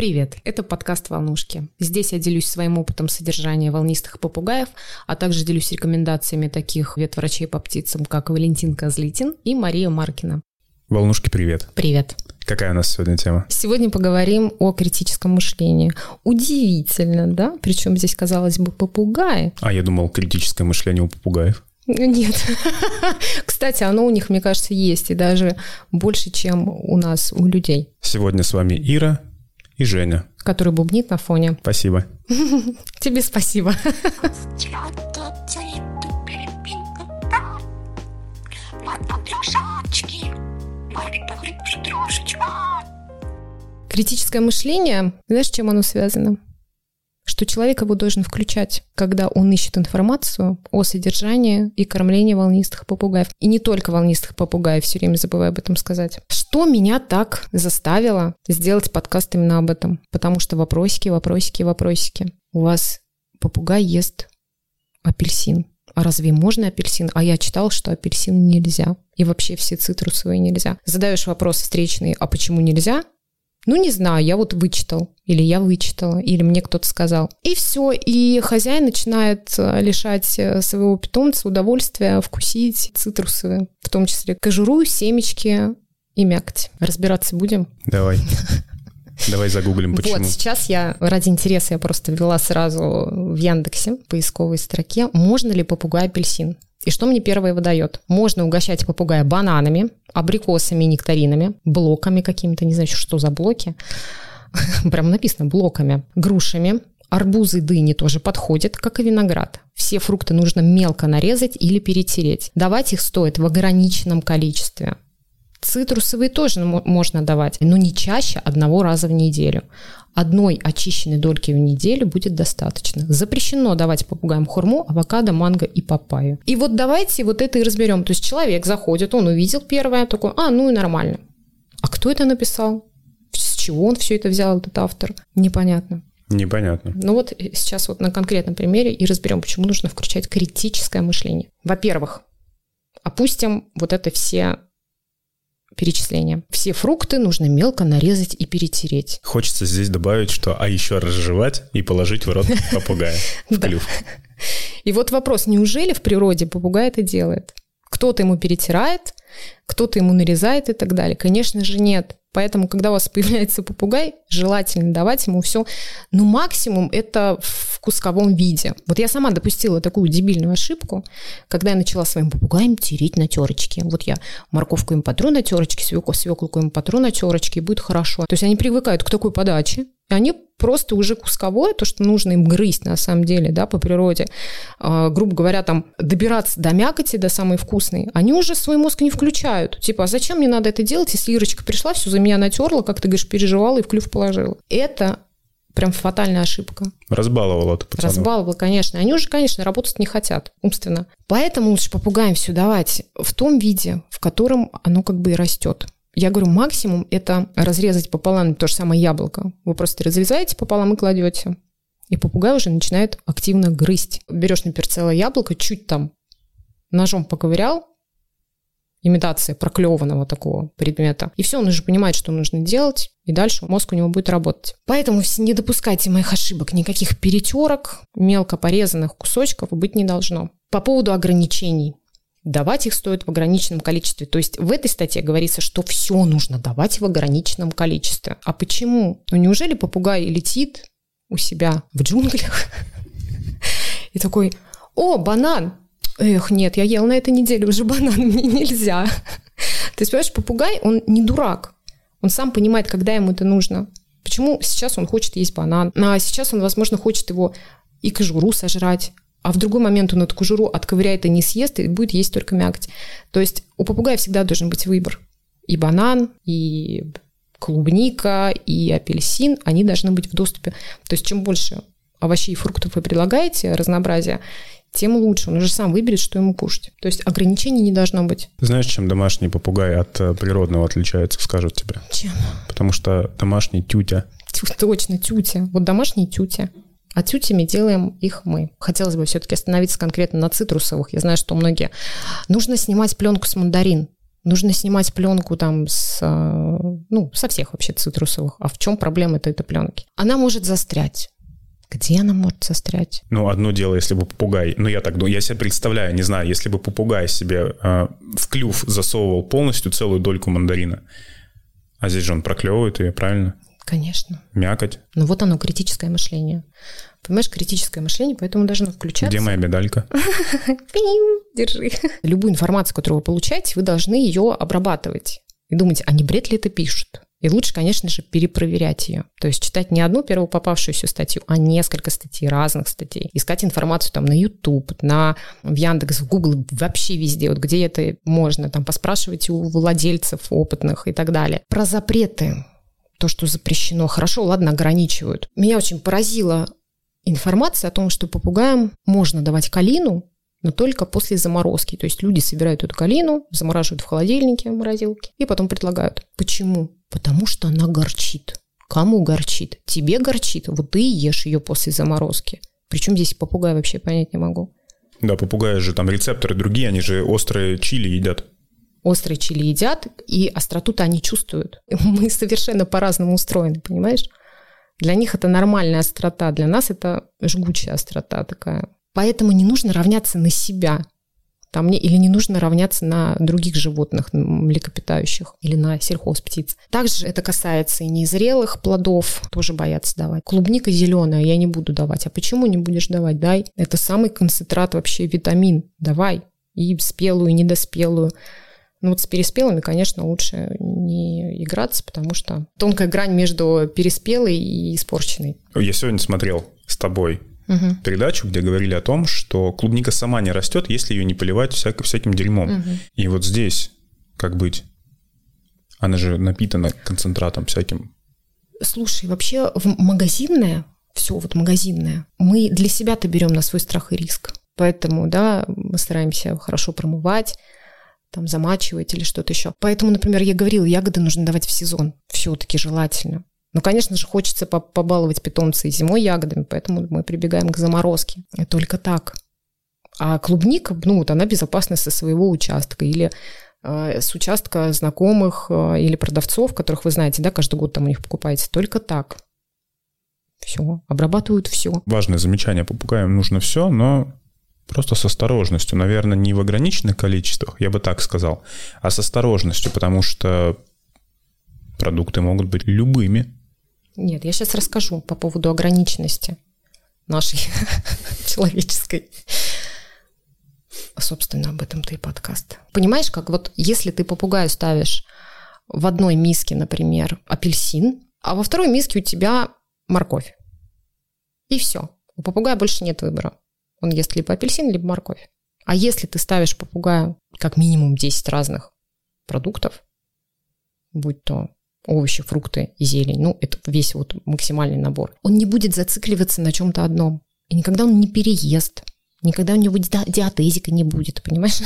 Привет, это подкаст «Волнушки». Здесь я делюсь своим опытом содержания волнистых попугаев, а также делюсь рекомендациями таких ветврачей по птицам, как Валентин Козлитин и Мария Маркина. Волнушки, привет. Привет. Какая у нас сегодня тема? Сегодня поговорим о критическом мышлении. Удивительно, да? Причем здесь, казалось бы, попугаи. А я думал, критическое мышление у попугаев. Нет. Кстати, оно у них, мне кажется, есть, и даже больше, чем у нас, у людей. Сегодня с вами Ира и Женя. Который бубнит на фоне. Спасибо. Тебе спасибо. Критическое мышление, знаешь, чем оно связано? Что человек его должен включать, когда он ищет информацию о содержании и кормлении волнистых попугаев. И не только волнистых попугаев, все время забываю об этом сказать. Что меня так заставило сделать подкаст именно об этом? Потому что вопросики, вопросики, вопросики. У вас попугай ест апельсин. А разве можно апельсин? А я читал, что апельсин нельзя. И вообще все цитрусовые нельзя. Задаешь вопрос встречный, а почему нельзя? Ну, не знаю, я вот вычитал, или я вычитала, или мне кто-то сказал. И все, и хозяин начинает э, лишать э, своего питомца удовольствия вкусить цитрусовые, в том числе кожуру, семечки и мякоть. Разбираться будем? Давай. Давай загуглим, почему. Вот, сейчас я ради интереса я просто ввела сразу в Яндексе поисковой строке, можно ли попугай апельсин. И что мне первое выдает? Можно угощать попугая бананами, абрикосами, нектаринами, блоками какими-то, не знаю, что за блоки. Прям написано блоками, грушами, Арбузы, дыни тоже подходят, как и виноград. Все фрукты нужно мелко нарезать или перетереть. Давать их стоит в ограниченном количестве. Цитрусовые тоже можно давать, но не чаще одного раза в неделю. Одной очищенной дольки в неделю будет достаточно. Запрещено давать попугаям хурму, авокадо, манго и папайю. И вот давайте вот это и разберем. То есть человек заходит, он увидел первое, такой, а, ну и нормально. А кто это написал? С чего он все это взял, этот автор? Непонятно. Непонятно. Ну вот сейчас вот на конкретном примере и разберем, почему нужно включать критическое мышление. Во-первых, опустим вот это все перечисления. Все фрукты нужно мелко нарезать и перетереть. Хочется здесь добавить, что а еще разжевать и положить в рот попугая в клюв. И вот вопрос, неужели в природе попугай это делает? Кто-то ему перетирает, кто-то ему нарезает и так далее. Конечно же, нет. Поэтому, когда у вас появляется попугай, желательно давать ему все, ну, максимум это в кусковом виде. Вот я сама допустила такую дебильную ошибку, когда я начала своим попугаем тереть на терочке. Вот я морковку им потру на терочке, свеклу, свеклу им потру на терочке, и будет хорошо. То есть они привыкают к такой подаче, и они просто уже кусковое, то, что нужно им грызть на самом деле, да, по природе, э, грубо говоря, там, добираться до мякоти, до самой вкусной, они уже свой мозг не включают. Типа, а зачем мне надо это делать, если Ирочка пришла, все за меня натерла, как ты говоришь, переживала и в клюв положила. Это прям фатальная ошибка. Разбаловала ты пацанов. Разбаловала, конечно. Они уже, конечно, работать не хотят умственно. Поэтому лучше попугаем все давать в том виде, в котором оно как бы и растет. Я говорю, максимум это разрезать пополам то же самое яблоко. Вы просто разрезаете пополам и кладете. И попугай уже начинает активно грызть. Берешь, например, целое яблоко, чуть там ножом поковырял, имитация проклеванного такого предмета. И все, он уже понимает, что нужно делать, и дальше мозг у него будет работать. Поэтому не допускайте моих ошибок, никаких перетерок, мелко порезанных кусочков быть не должно. По поводу ограничений. Давать их стоит в ограниченном количестве. То есть в этой статье говорится, что все нужно давать в ограниченном количестве. А почему? Ну неужели попугай летит у себя в джунглях и такой, о, банан, эх, нет, я ел на этой неделе уже банан, мне нельзя. Есть, понимаешь, попугай, он не дурак. Он сам понимает, когда ему это нужно. Почему сейчас он хочет есть банан, а сейчас он, возможно, хочет его и кожуру сожрать, а в другой момент он эту кожуру отковыряет и не съест, и будет есть только мякоть. То есть у попугая всегда должен быть выбор. И банан, и клубника, и апельсин, они должны быть в доступе. То есть чем больше овощей и фруктов вы предлагаете, разнообразия, тем лучше. Он уже сам выберет, что ему кушать. То есть ограничений не должно быть. знаешь, чем домашний попугай от э, природного отличается, скажут тебе? Чем? Потому что домашний тютя. Тю, точно, тютя. Вот домашний тютя. А тютями делаем их мы. Хотелось бы все-таки остановиться конкретно на цитрусовых. Я знаю, что многие... Нужно снимать пленку с мандарин. Нужно снимать пленку там с, э, ну, со всех вообще цитрусовых. А в чем проблема-то этой пленки? Она может застрять. Где она может застрять? Ну, одно дело, если бы попугай, ну, я так думаю, я себе представляю, не знаю, если бы попугай себе э, в клюв засовывал полностью целую дольку мандарина, а здесь же он проклевывает ее, правильно? Конечно. Мякоть. Ну, вот оно, критическое мышление. Понимаешь, критическое мышление, поэтому должно включаться. Где моя медалька? Держи. Любую информацию, которую вы получаете, вы должны ее обрабатывать. И думать, а не бред ли это пишут? И лучше, конечно же, перепроверять ее. То есть читать не одну первую попавшуюся статью, а несколько статей, разных статей. Искать информацию там на YouTube, на, в Яндекс, в Google, вообще везде, вот где это можно. Там поспрашивать у владельцев опытных и так далее. Про запреты. То, что запрещено. Хорошо, ладно, ограничивают. Меня очень поразила информация о том, что попугаям можно давать калину, но только после заморозки. То есть люди собирают эту калину, замораживают в холодильнике, в морозилке, и потом предлагают. Почему? Потому что она горчит. Кому горчит? Тебе горчит. Вот ты ешь ее после заморозки. Причем здесь попугай вообще понять не могу. Да, попугаи же там рецепторы другие, они же острые чили едят. Острые чили едят, и остроту-то они чувствуют. Мы совершенно по-разному устроены, понимаешь? Для них это нормальная острота, для нас это жгучая острота такая. Поэтому не нужно равняться на себя. Там или не нужно равняться на других животных, млекопитающих, или на сельхозптиц. Также это касается и незрелых плодов, тоже боятся давать. Клубника зеленая я не буду давать. А почему не будешь давать? Дай. Это самый концентрат вообще витамин. Давай. И спелую, и недоспелую. Ну вот с переспелыми, конечно, лучше не играться, потому что тонкая грань между переспелой и испорченной. Я сегодня смотрел с тобой угу. передачу, где говорили о том, что клубника сама не растет, если ее не поливать всяко, всяким дерьмом. Угу. И вот здесь как быть? Она же напитана концентратом всяким. Слушай, вообще в магазинное, все вот магазинное, мы для себя-то берем на свой страх и риск. Поэтому, да, мы стараемся хорошо промывать, там замачивать или что-то еще. Поэтому, например, я говорила, ягоды нужно давать в сезон. Все-таки желательно. Ну, конечно же, хочется побаловать питомца и зимой ягодами, поэтому мы прибегаем к заморозке. И только так. А клубника, ну, вот она безопасна со своего участка или э, с участка знакомых э, или продавцов, которых вы знаете, да, каждый год там у них покупаете. Только так. Все. Обрабатывают все. Важное замечание. Попугаям нужно все, но просто с осторожностью. Наверное, не в ограниченных количествах, я бы так сказал, а с осторожностью, потому что продукты могут быть любыми. Нет, я сейчас расскажу по поводу ограниченности нашей человеческой. Собственно, об этом ты и подкаст. Понимаешь, как вот если ты попугаю ставишь в одной миске, например, апельсин, а во второй миске у тебя морковь. И все. У попугая больше нет выбора. Он ест либо апельсин, либо морковь. А если ты ставишь попугаю как минимум 10 разных продуктов, будь то овощи, фрукты и зелень. Ну, это весь вот максимальный набор. Он не будет зацикливаться на чем-то одном. И никогда он не переест. Никогда у него диатезика не будет, понимаешь?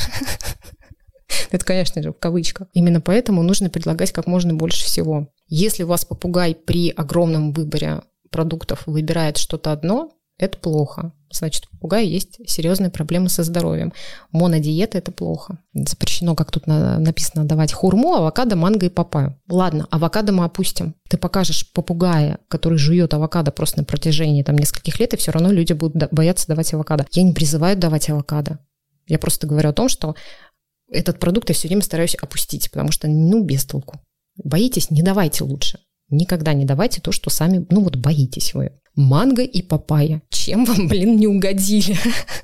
Это, конечно же, в кавычках. Именно поэтому нужно предлагать как можно больше всего. Если у вас попугай при огромном выборе продуктов выбирает что-то одно, это плохо. Значит, у попугая есть серьезные проблемы со здоровьем. Монодиета – это плохо. Запрещено, как тут написано, давать хурму, авокадо, манго и папайю. Ладно, авокадо мы опустим. Ты покажешь попугая, который жует авокадо просто на протяжении там, нескольких лет, и все равно люди будут бояться давать авокадо. Я не призываю давать авокадо. Я просто говорю о том, что этот продукт я все время стараюсь опустить, потому что, ну, без толку. Боитесь, не давайте лучше. Никогда не давайте то, что сами, ну вот боитесь вы. Манго и папайя. Чем вам, блин, не угодили?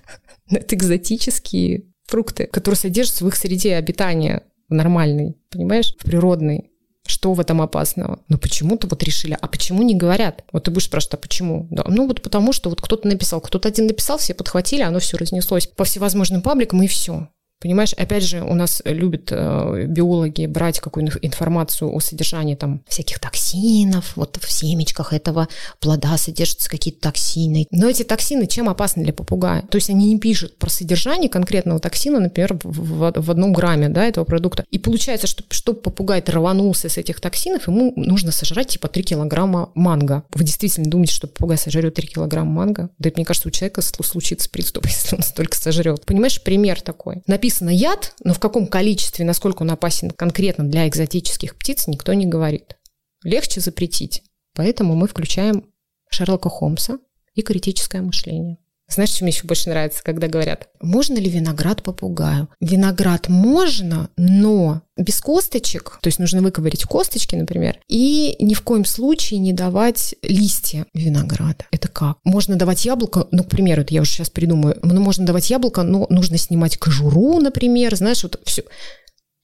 Это экзотические фрукты, которые содержатся в их среде обитания в нормальной, понимаешь, в природной. Что в этом опасного? Но почему-то вот решили, а почему не говорят? Вот ты будешь спрашивать, а почему? Да, ну вот потому что вот кто-то написал, кто-то один написал, все подхватили, оно все разнеслось по всевозможным пабликам и все. Понимаешь, опять же, у нас любят э, биологи брать какую-то информацию о содержании там всяких токсинов, вот в семечках этого плода содержатся какие-то токсины. Но эти токсины чем опасны для попугая? То есть они не пишут про содержание конкретного токсина, например, в, в, одном грамме да, этого продукта. И получается, что чтобы попугай рванулся с этих токсинов, ему нужно сожрать типа 3 килограмма манго. Вы действительно думаете, что попугай сожрет 3 килограмма манго? Да это, мне кажется, у человека случится приступ, если он столько сожрет. Понимаешь, пример такой. Написано написано яд, но в каком количестве, насколько он опасен конкретно для экзотических птиц, никто не говорит. Легче запретить. Поэтому мы включаем Шерлока Холмса и критическое мышление. Знаешь, что мне еще больше нравится, когда говорят, можно ли виноград попугаю? Виноград можно, но без косточек, то есть нужно выковырить косточки, например, и ни в коем случае не давать листья винограда. Это как? Можно давать яблоко, ну, к примеру, это я уже сейчас придумаю, ну, можно давать яблоко, но нужно снимать кожуру, например, знаешь, вот все.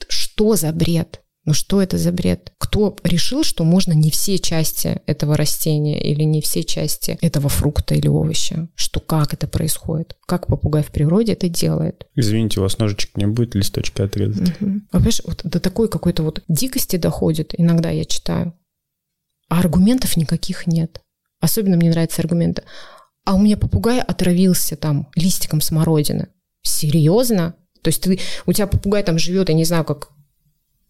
Что за бред? Ну что это за бред? Кто решил, что можно не все части этого растения или не все части этого фрукта или овоща? Что как это происходит? Как попугай в природе это делает? Извините, у вас ножичек не будет листочка отрезать. Угу. А понимаешь, вот до такой какой-то вот дикости доходит, иногда я читаю. А аргументов никаких нет. Особенно мне нравятся аргументы. А у меня попугай отравился там листиком смородины. Серьезно? То есть ты, у тебя попугай там живет, я не знаю, как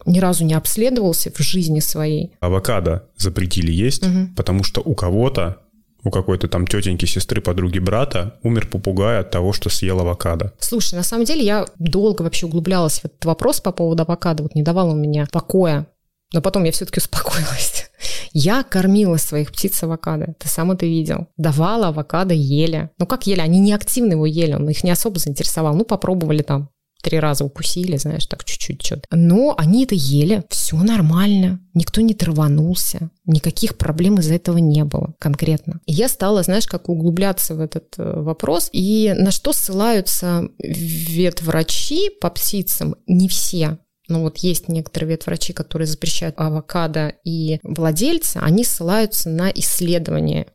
ни разу не обследовался в жизни своей. Авокадо запретили есть, угу. потому что у кого-то у какой-то там тетеньки, сестры, подруги, брата умер попугай от того, что съел авокадо. Слушай, на самом деле я долго вообще углублялась в этот вопрос по поводу авокадо, вот не давала у меня покоя. Но потом я все-таки успокоилась. Я кормила своих птиц авокадо. Ты сам это видел. Давала авокадо, ели. Ну как ели? Они не активно его ели, он их не особо заинтересовал. Ну попробовали там три раза укусили, знаешь, так чуть-чуть что-то. Но они это ели, все нормально, никто не траванулся, никаких проблем из-за этого не было конкретно. И я стала, знаешь, как углубляться в этот э, вопрос, и на что ссылаются ветврачи по птицам, не все, но вот есть некоторые ветврачи, которые запрещают авокадо, и владельцы, они ссылаются на исследование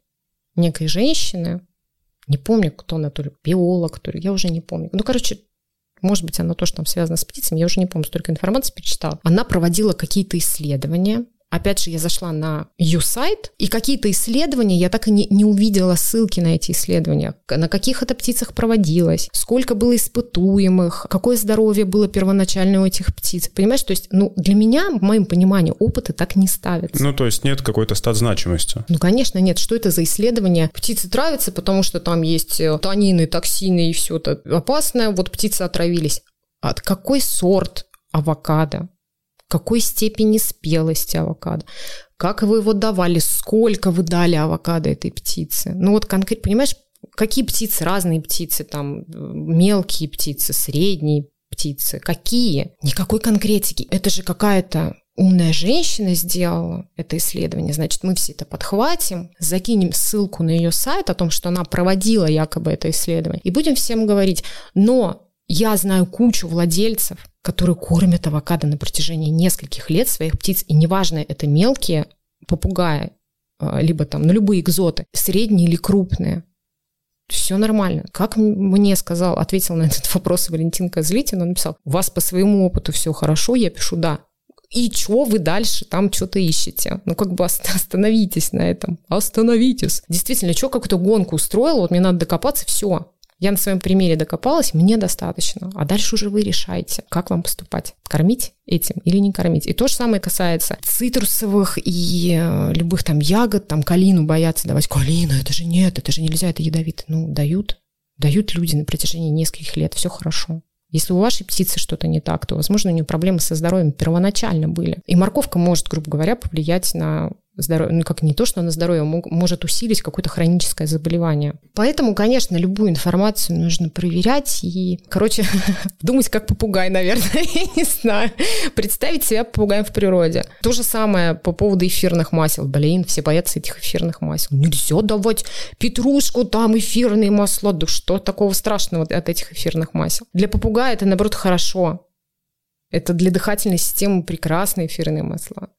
некой женщины, не помню, кто она, то ли биолог, то ли, я уже не помню. Ну, короче, может быть, оно тоже там связано с птицами, я уже не помню, столько информации перечитала. Она проводила какие-то исследования, Опять же, я зашла на ее сайт, и какие-то исследования, я так и не, не увидела ссылки на эти исследования, на каких это птицах проводилось, сколько было испытуемых, какое здоровье было первоначально у этих птиц. Понимаешь, то есть, ну, для меня, в моем понимании, опыты так не ставятся. Ну, то есть нет какой-то стат значимости. Ну, конечно, нет. Что это за исследование? Птицы травятся, потому что там есть э, танины, токсины и все это опасное. Вот птицы отравились. От какой сорт авокадо? Какой степени спелости авокадо, как вы его давали, сколько вы дали авокадо этой птице. Ну вот конкретно, понимаешь, какие птицы, разные птицы, там мелкие птицы, средние птицы, какие? Никакой конкретики. Это же какая-то умная женщина сделала это исследование, значит, мы все это подхватим, закинем ссылку на ее сайт о том, что она проводила якобы это исследование, и будем всем говорить, но я знаю кучу владельцев, которые кормят авокадо на протяжении нескольких лет своих птиц, и неважно, это мелкие попугаи, а, либо там, ну, любые экзоты, средние или крупные. Все нормально. Как мне сказал, ответил на этот вопрос Валентин Козлитин, он написал, у вас по своему опыту все хорошо, я пишу «да». И что вы дальше там что-то ищете? Ну, как бы остановитесь на этом. Остановитесь. Действительно, что какую-то гонку устроил, вот мне надо докопаться, все. Я на своем примере докопалась, мне достаточно. А дальше уже вы решаете, как вам поступать. Кормить этим или не кормить. И то же самое касается цитрусовых и э, любых там ягод, там калину боятся давать. Калина, это же нет, это же нельзя, это ядовито. Ну, дают, дают люди на протяжении нескольких лет, все хорошо. Если у вашей птицы что-то не так, то, возможно, у нее проблемы со здоровьем первоначально были. И морковка может, грубо говоря, повлиять на здоровье, ну как не то, что на здоровье, может усилить какое-то хроническое заболевание. Поэтому, конечно, любую информацию нужно проверять и, короче, думать как попугай, наверное, я не знаю. Представить себя попугаем в природе. То же самое по поводу эфирных масел. Блин, все боятся этих эфирных масел. Нельзя давать петрушку, там эфирные масла. Да что такого страшного от этих эфирных масел? Для попугая это, наоборот, хорошо. Это для дыхательной системы прекрасные эфирные масла.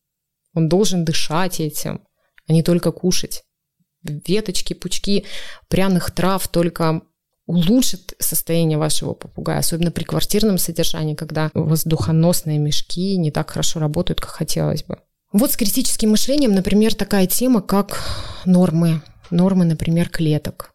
Он должен дышать этим, а не только кушать. Веточки, пучки пряных трав только улучшит состояние вашего попугая, особенно при квартирном содержании, когда воздухоносные мешки не так хорошо работают, как хотелось бы. Вот с критическим мышлением, например, такая тема, как нормы. Нормы, например, клеток.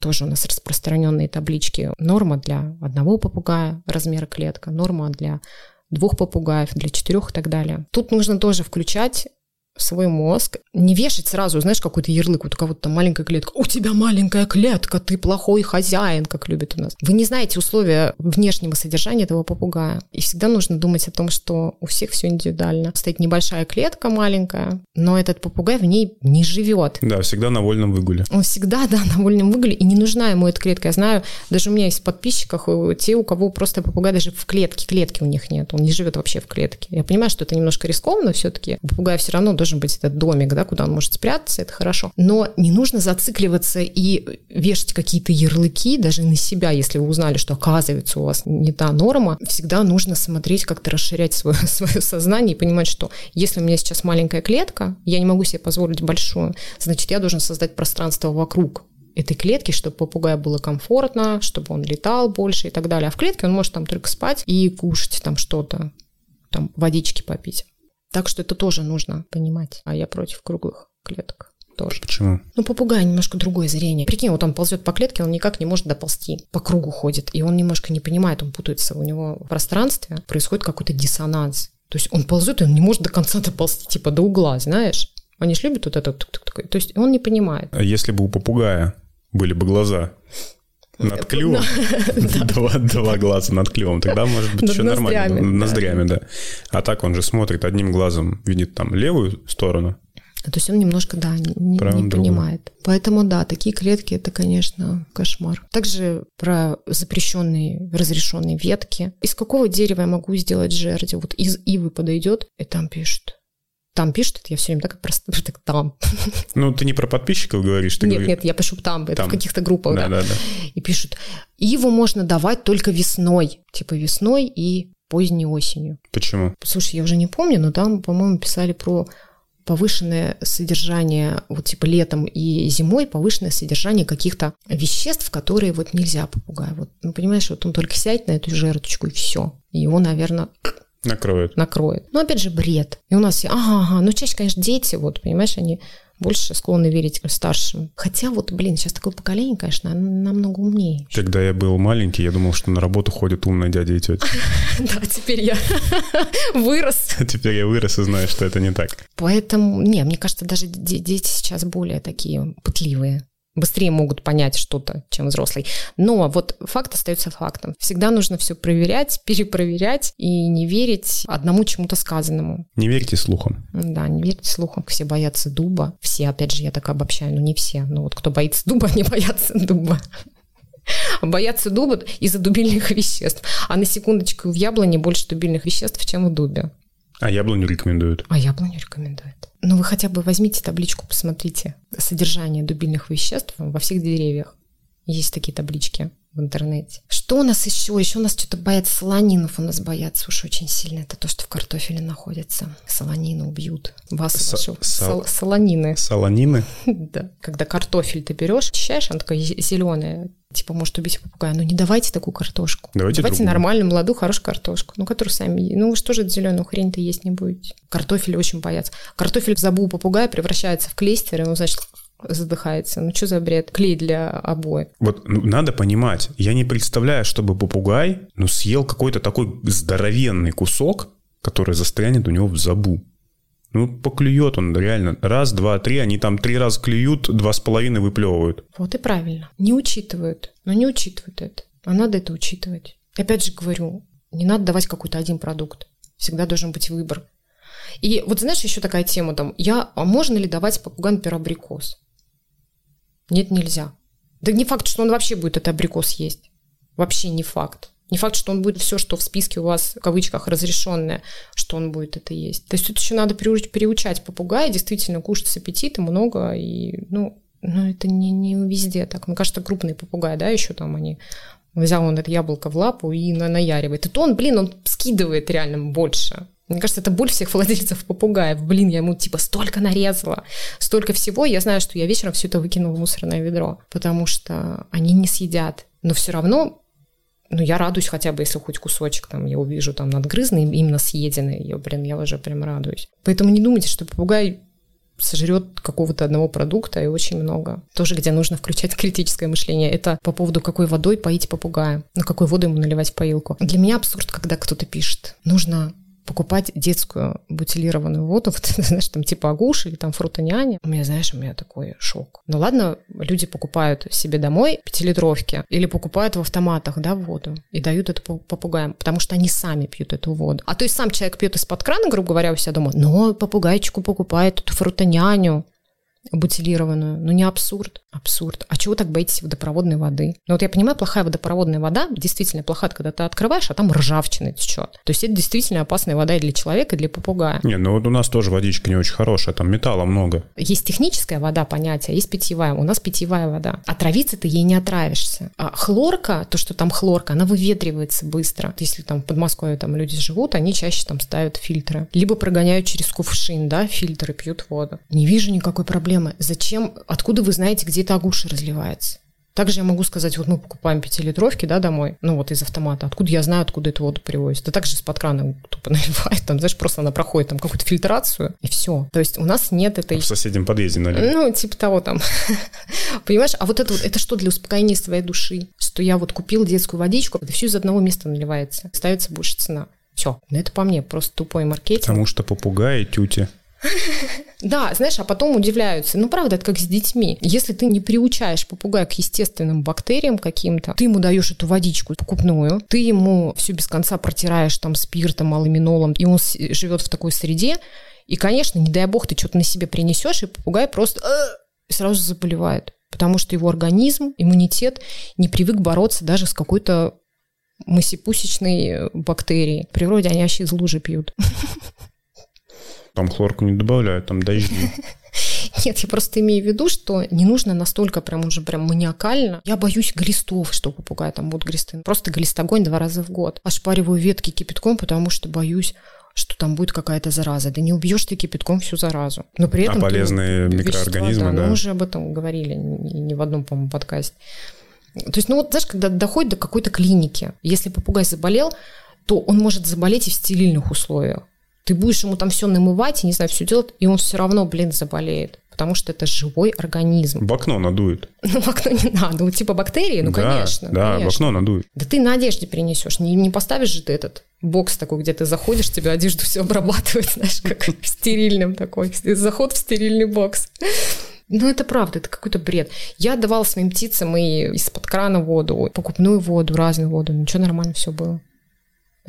Тоже у нас распространенные таблички. Норма для одного попугая, размера клетка, норма для двух попугаев, для четырех и так далее. Тут нужно тоже включать свой мозг, не вешать сразу, знаешь, какой-то ярлык, вот у кого-то там маленькая клетка. У тебя маленькая клетка, ты плохой хозяин, как любят у нас. Вы не знаете условия внешнего содержания этого попугая. И всегда нужно думать о том, что у всех все индивидуально. Стоит небольшая клетка маленькая, но этот попугай в ней не живет. Да, всегда на вольном выгуле. Он всегда, да, на вольном выгуле, и не нужна ему эта клетка. Я знаю, даже у меня есть в подписчиках э, те, у кого просто попугай даже в клетке, клетки у них нет, он не живет вообще в клетке. Я понимаю, что это немножко рискованно все-таки. Попугай все равно должен быть этот домик, да, куда он может спрятаться, это хорошо. Но не нужно зацикливаться и вешать какие-то ярлыки даже на себя, если вы узнали, что оказывается у вас не та норма. Всегда нужно смотреть, как-то расширять свое, свое сознание и понимать, что если у меня сейчас маленькая клетка, я не могу себе позволить большую, значит, я должен создать пространство вокруг этой клетки, чтобы попугаю было комфортно, чтобы он летал больше и так далее. А в клетке он может там только спать и кушать там что-то, там водички попить. Так что это тоже нужно понимать. А я против круглых клеток тоже. Почему? Ну, попугай немножко другое зрение. Прикинь, вот он ползет по клетке, он никак не может доползти. По кругу ходит, и он немножко не понимает, он путается. У него в пространстве происходит какой-то диссонанс. То есть он ползет, и он не может до конца доползти, типа до угла, знаешь? Они же любят вот это. То есть он не понимает. А если бы у попугая были бы глаза, над клювом. Два, два глаза над клювом. Тогда, может быть, еще нормально. Ноздрями, да. А так он же смотрит одним глазом, видит там левую сторону. То есть он немножко, да, не, не понимает. Поэтому, да, такие клетки это, конечно, кошмар. Также про запрещенные, разрешенные ветки. Из какого дерева я могу сделать жерди? Вот из ивы подойдет, и там пишут там пишут, я все время так просто так там. Ну, ты не про подписчиков говоришь, ты Нет, говоришь... нет, я пишу там, это Там. в каких-то группах, да. Да, да, да. И пишут, его можно давать только весной, типа весной и поздней осенью. Почему? Слушай, я уже не помню, но там, по-моему, писали про повышенное содержание, вот типа летом и зимой повышенное содержание каких-то веществ, которые вот нельзя попугаю. Вот, ну, понимаешь, вот он только сядет на эту жертвочку и все. И его, наверное, Накроют. накроет. Но опять же бред. И у нас все, ага, ага, ну чаще, конечно, дети, вот, понимаешь, они больше склонны верить старшим. Хотя вот, блин, сейчас такое поколение, конечно, намного умнее. Когда я был маленький, я думал, что на работу ходят умные дяди и тети. Да, теперь я вырос. Теперь я вырос и знаю, что это не так. Поэтому, не, мне кажется, даже де- дети сейчас более такие пытливые быстрее могут понять что-то, чем взрослый. Но вот факт остается фактом. Всегда нужно все проверять, перепроверять и не верить одному чему-то сказанному. Не верьте слухам. Да, не верьте слухам. Все боятся дуба. Все, опять же, я так обобщаю, но не все. Но вот кто боится дуба, не боятся дуба. Боятся дуба из-за дубильных веществ. А на секундочку в яблоне больше дубильных веществ, чем в дубе. А яблоню рекомендуют. А яблоню рекомендует. Ну, вы хотя бы возьмите табличку, посмотрите содержание дубильных веществ во всех деревьях. Есть такие таблички в интернете. Что у нас еще? Еще у нас что-то боятся солонинов. У нас боятся уж очень сильно. Это то, что в картофеле находится. Солонины убьют. Вас, Со- ваши сол- сол- солонины. Солонины? Да. Когда картофель ты берешь, очищаешь, она такая зеленая, типа может убить попугая. Ну не давайте такую картошку. Давайте другую. нормальную, молодую, хорошую картошку. Ну, которую сами... Ну вы что же зеленую хрень-то есть не будете? Картофель очень боятся. Картофель в забу попугая превращается в клейстер, и он, значит, задыхается. Ну что за бред? Клей для обоев. Вот ну, надо понимать, я не представляю, чтобы попугай ну, съел какой-то такой здоровенный кусок, который застрянет у него в забу. Ну, поклюет он реально. Раз, два, три, они там три раза клюют, два с половиной выплевывают. Вот и правильно. Не учитывают. Но не учитывают это. А надо это учитывать. Опять же говорю, не надо давать какой-то один продукт. Всегда должен быть выбор. И вот знаешь, еще такая тема там, я, а можно ли давать попугаю, например, абрикос? Нет, нельзя. Да не факт, что он вообще будет этот абрикос есть. Вообще не факт. Не факт, что он будет все, что в списке у вас, в кавычках, разрешенное, что он будет это есть. То есть тут еще надо приуч- переучать попугая, действительно кушать с аппетитом много, и, ну, ну это не, не везде так. Мне кажется, крупные попугаи, да, еще там они взял он это яблоко в лапу и на- наяривает. Это он, блин, он скидывает реально больше. Мне кажется, это боль всех владельцев попугаев. Блин, я ему типа столько нарезала, столько всего. Я знаю, что я вечером все это выкину в мусорное ведро, потому что они не съедят. Но все равно, ну, я радуюсь хотя бы, если хоть кусочек там я увижу там надгрызный, именно съеденный. Я, блин, я уже прям радуюсь. Поэтому не думайте, что попугай сожрет какого-то одного продукта и очень много. Тоже, где нужно включать критическое мышление. Это по поводу какой водой поить попугая. Ну, какой воду ему наливать поилку. Для меня абсурд, когда кто-то пишет, нужно покупать детскую бутилированную воду, вот, знаешь, там типа агуш или там фрутоняня. У меня, знаешь, у меня такой шок. Ну ладно, люди покупают себе домой пятилитровки или покупают в автоматах, да, воду и дают это попугаям, потому что они сами пьют эту воду. А то есть сам человек пьет из-под крана, грубо говоря, у себя дома, но попугайчику покупает эту фрутоняню, бутилированную. Ну, не абсурд. Абсурд. А чего так боитесь водопроводной воды? Ну, вот я понимаю, плохая водопроводная вода действительно плохая, когда ты открываешь, а там ржавчина течет. То есть это действительно опасная вода и для человека, и для попугая. Не, ну вот у нас тоже водичка не очень хорошая, там металла много. Есть техническая вода, понятие, есть питьевая. У нас питьевая вода. Отравиться ты ей не отравишься. А хлорка, то, что там хлорка, она выветривается быстро. Если там в Подмосковье там люди живут, они чаще там ставят фильтры. Либо прогоняют через кувшин, да, фильтры, пьют воду. Не вижу никакой проблемы. Зачем, откуда вы знаете, где где-то агуша разливается. Также я могу сказать, вот мы покупаем пятилитровки, да, домой, ну вот из автомата. Откуда я знаю, откуда эту воду привозят? Да также из-под крана тупо наливает, там, знаешь, просто она проходит там какую-то фильтрацию, и все. То есть у нас нет этой... В соседнем подъезде налили. Ну, типа того там. Понимаешь? А вот это вот, это что для успокоения своей души? Что я вот купил детскую водичку, это все из одного места наливается. Ставится больше цена. Все. Но это по мне просто тупой маркетинг. Потому что попугаи, тюти. Да, знаешь, а потом удивляются. Ну, правда, это как с детьми. Если ты не приучаешь попугая к естественным бактериям каким-то, ты ему даешь эту водичку покупную, ты ему все без конца протираешь там спиртом, алуминолом, и он живет в такой среде, и, конечно, не дай бог, ты что-то на себе принесешь, и попугай просто э, сразу заболевает. Потому что его организм, иммунитет не привык бороться даже с какой-то мысипусечной бактерией. В природе они вообще из лужи пьют. Там хлорку не добавляют, там дожди. Нет, я просто имею в виду, что не нужно настолько прям уже прям маниакально. Я боюсь глистов, что попугай там будут глисты. Просто глистогонь два раза в год. Ошпариваю ветки кипятком, потому что боюсь что там будет какая-то зараза. Да не убьешь ты кипятком всю заразу. Но при этом... А полезные ты, микроорганизмы, вещества, да, да. Мы уже об этом говорили не в одном, по-моему, подкасте. То есть, ну вот, знаешь, когда доходит до какой-то клиники, если попугай заболел, то он может заболеть и в стерильных условиях. Ты будешь ему там все намывать, и не знаю, все делать, и он все равно, блин, заболеет. Потому что это живой организм. В окно надует. Ну, в окно не надо. Ну, типа бактерии, ну, да, конечно. Да, конечно. в окно надует. Да ты на одежде принесешь. Не, не поставишь же ты этот бокс такой, где ты заходишь, тебе одежду все обрабатывает, знаешь, как в стерильном такой. Заход в стерильный бокс. Ну, это правда, это какой-то бред. Я давала своим птицам и из-под крана воду, покупную воду, разную воду. Ничего нормально все было.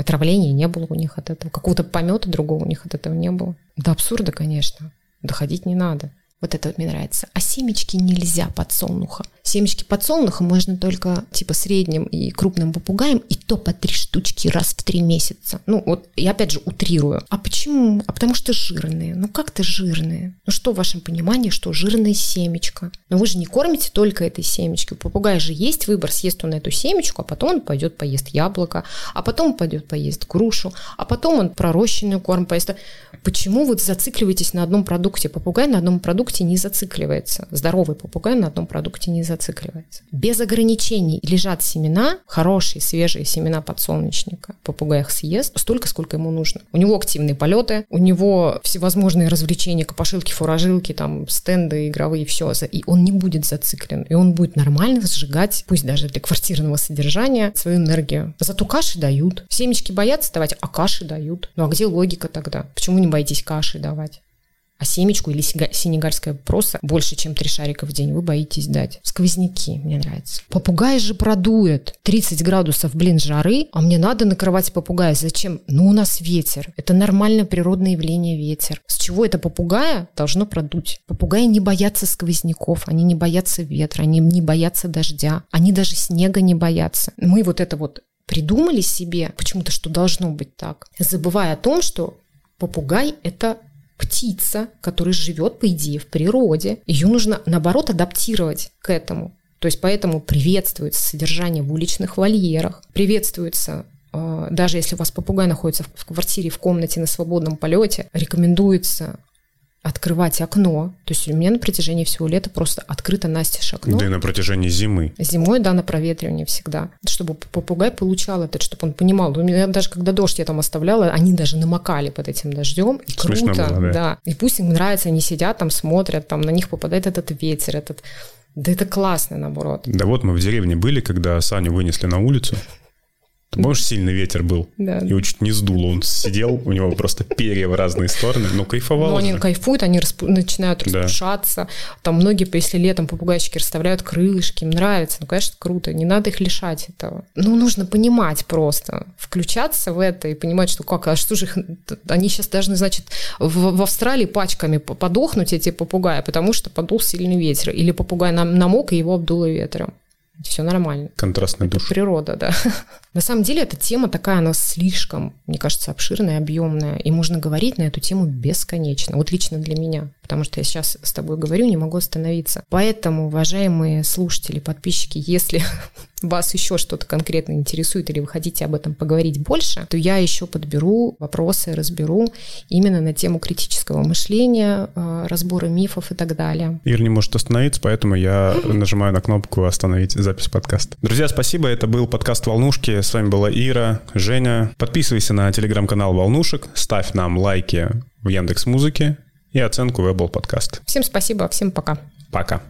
Отравления не было у них от этого. Какого-то помета другого у них от этого не было. До абсурда, конечно. Доходить не надо. Вот это вот мне нравится. А семечки нельзя подсолнуха. Семечки подсолнуха можно только типа средним и крупным попугаем, и то по три штучки раз в три месяца. Ну вот, я опять же утрирую. А почему? А потому что жирные. Ну как-то жирные. Ну что в вашем понимании, что жирные семечко? Но вы же не кормите только этой семечки. У попугая же есть выбор, съест он эту семечку, а потом он пойдет поест яблоко, а потом пойдет поест грушу, а потом он пророщенный корм поест. Почему вы зацикливаетесь на одном продукте? Попугай на одном продукте не зацикливается. Здоровый попугай на одном продукте не зацикливается. Без ограничений лежат семена, хорошие свежие семена подсолнечника. Попугай их съест столько, сколько ему нужно. У него активные полеты, у него всевозможные развлечения, копошилки, фуражилки, там стенды игровые, все. И он не будет зациклен. И он будет нормально сжигать, пусть даже для квартирного содержания, свою энергию. Зато каши дают. Семечки боятся давать, а каши дают. Ну а где логика тогда? Почему не боитесь каши давать? А семечку или сенегальская проса больше, чем три шарика в день вы боитесь дать. Сквозняки мне нравятся. Попугай же продует. 30 градусов, блин, жары, а мне надо накрывать попугая. Зачем? Ну, у нас ветер. Это нормальное природное явление ветер. С чего это попугая должно продуть? Попугаи не боятся сквозняков, они не боятся ветра, они не боятся дождя, они даже снега не боятся. Мы вот это вот придумали себе почему-то, что должно быть так, забывая о том, что попугай – это птица, которая живет, по идее, в природе. Ее нужно, наоборот, адаптировать к этому. То есть поэтому приветствуется содержание в уличных вольерах, приветствуется э, даже если у вас попугай находится в квартире, в комнате на свободном полете, рекомендуется открывать окно. То есть у меня на протяжении всего лета просто открыто настежь окно. Да и на протяжении зимы. Зимой, да, на проветривание всегда. Чтобы попугай получал это, чтобы он понимал. У меня даже когда дождь я там оставляла, они даже намокали под этим дождем. И Смешно круто, было, да. да. И пусть им нравится, они сидят там, смотрят, там на них попадает этот ветер, этот... Да это классно, наоборот. Да вот мы в деревне были, когда Саню вынесли на улицу. Ты помнишь, сильный ветер был? Да. Его чуть не сдуло. Он сидел, у него просто перья в разные стороны, но кайфовал Ну, они кайфуют, они начинают Да. распушаться. Там многие, если летом попугайчики расставляют крылышки, им нравится. Ну, конечно, круто. Не надо их лишать этого. Ну, нужно понимать просто. Включаться в это и понимать, что как, а что же их... Они сейчас должны, значит, в, в Австралии пачками по- подохнуть, эти попугаи, потому что подул сильный ветер. Или попугай нам- намок, и его обдуло ветром. Все нормально. Контрастный душ. Природа, да. На самом деле эта тема такая, она слишком, мне кажется, обширная, объемная, и можно говорить на эту тему бесконечно. Вот лично для меня, потому что я сейчас с тобой говорю, не могу остановиться. Поэтому, уважаемые слушатели, подписчики, если вас еще что-то конкретно интересует или вы хотите об этом поговорить больше, то я еще подберу вопросы, разберу именно на тему критического мышления, э, разбора мифов и так далее. Ир не может остановиться, поэтому я нажимаю на кнопку «Остановить запись подкаста». Друзья, спасибо. Это был подкаст «Волнушки». С вами была Ира, Женя. Подписывайся на телеграм-канал «Волнушек», ставь нам лайки в Яндекс Музыке и оценку в Apple Podcast. Всем спасибо, всем пока. Пока.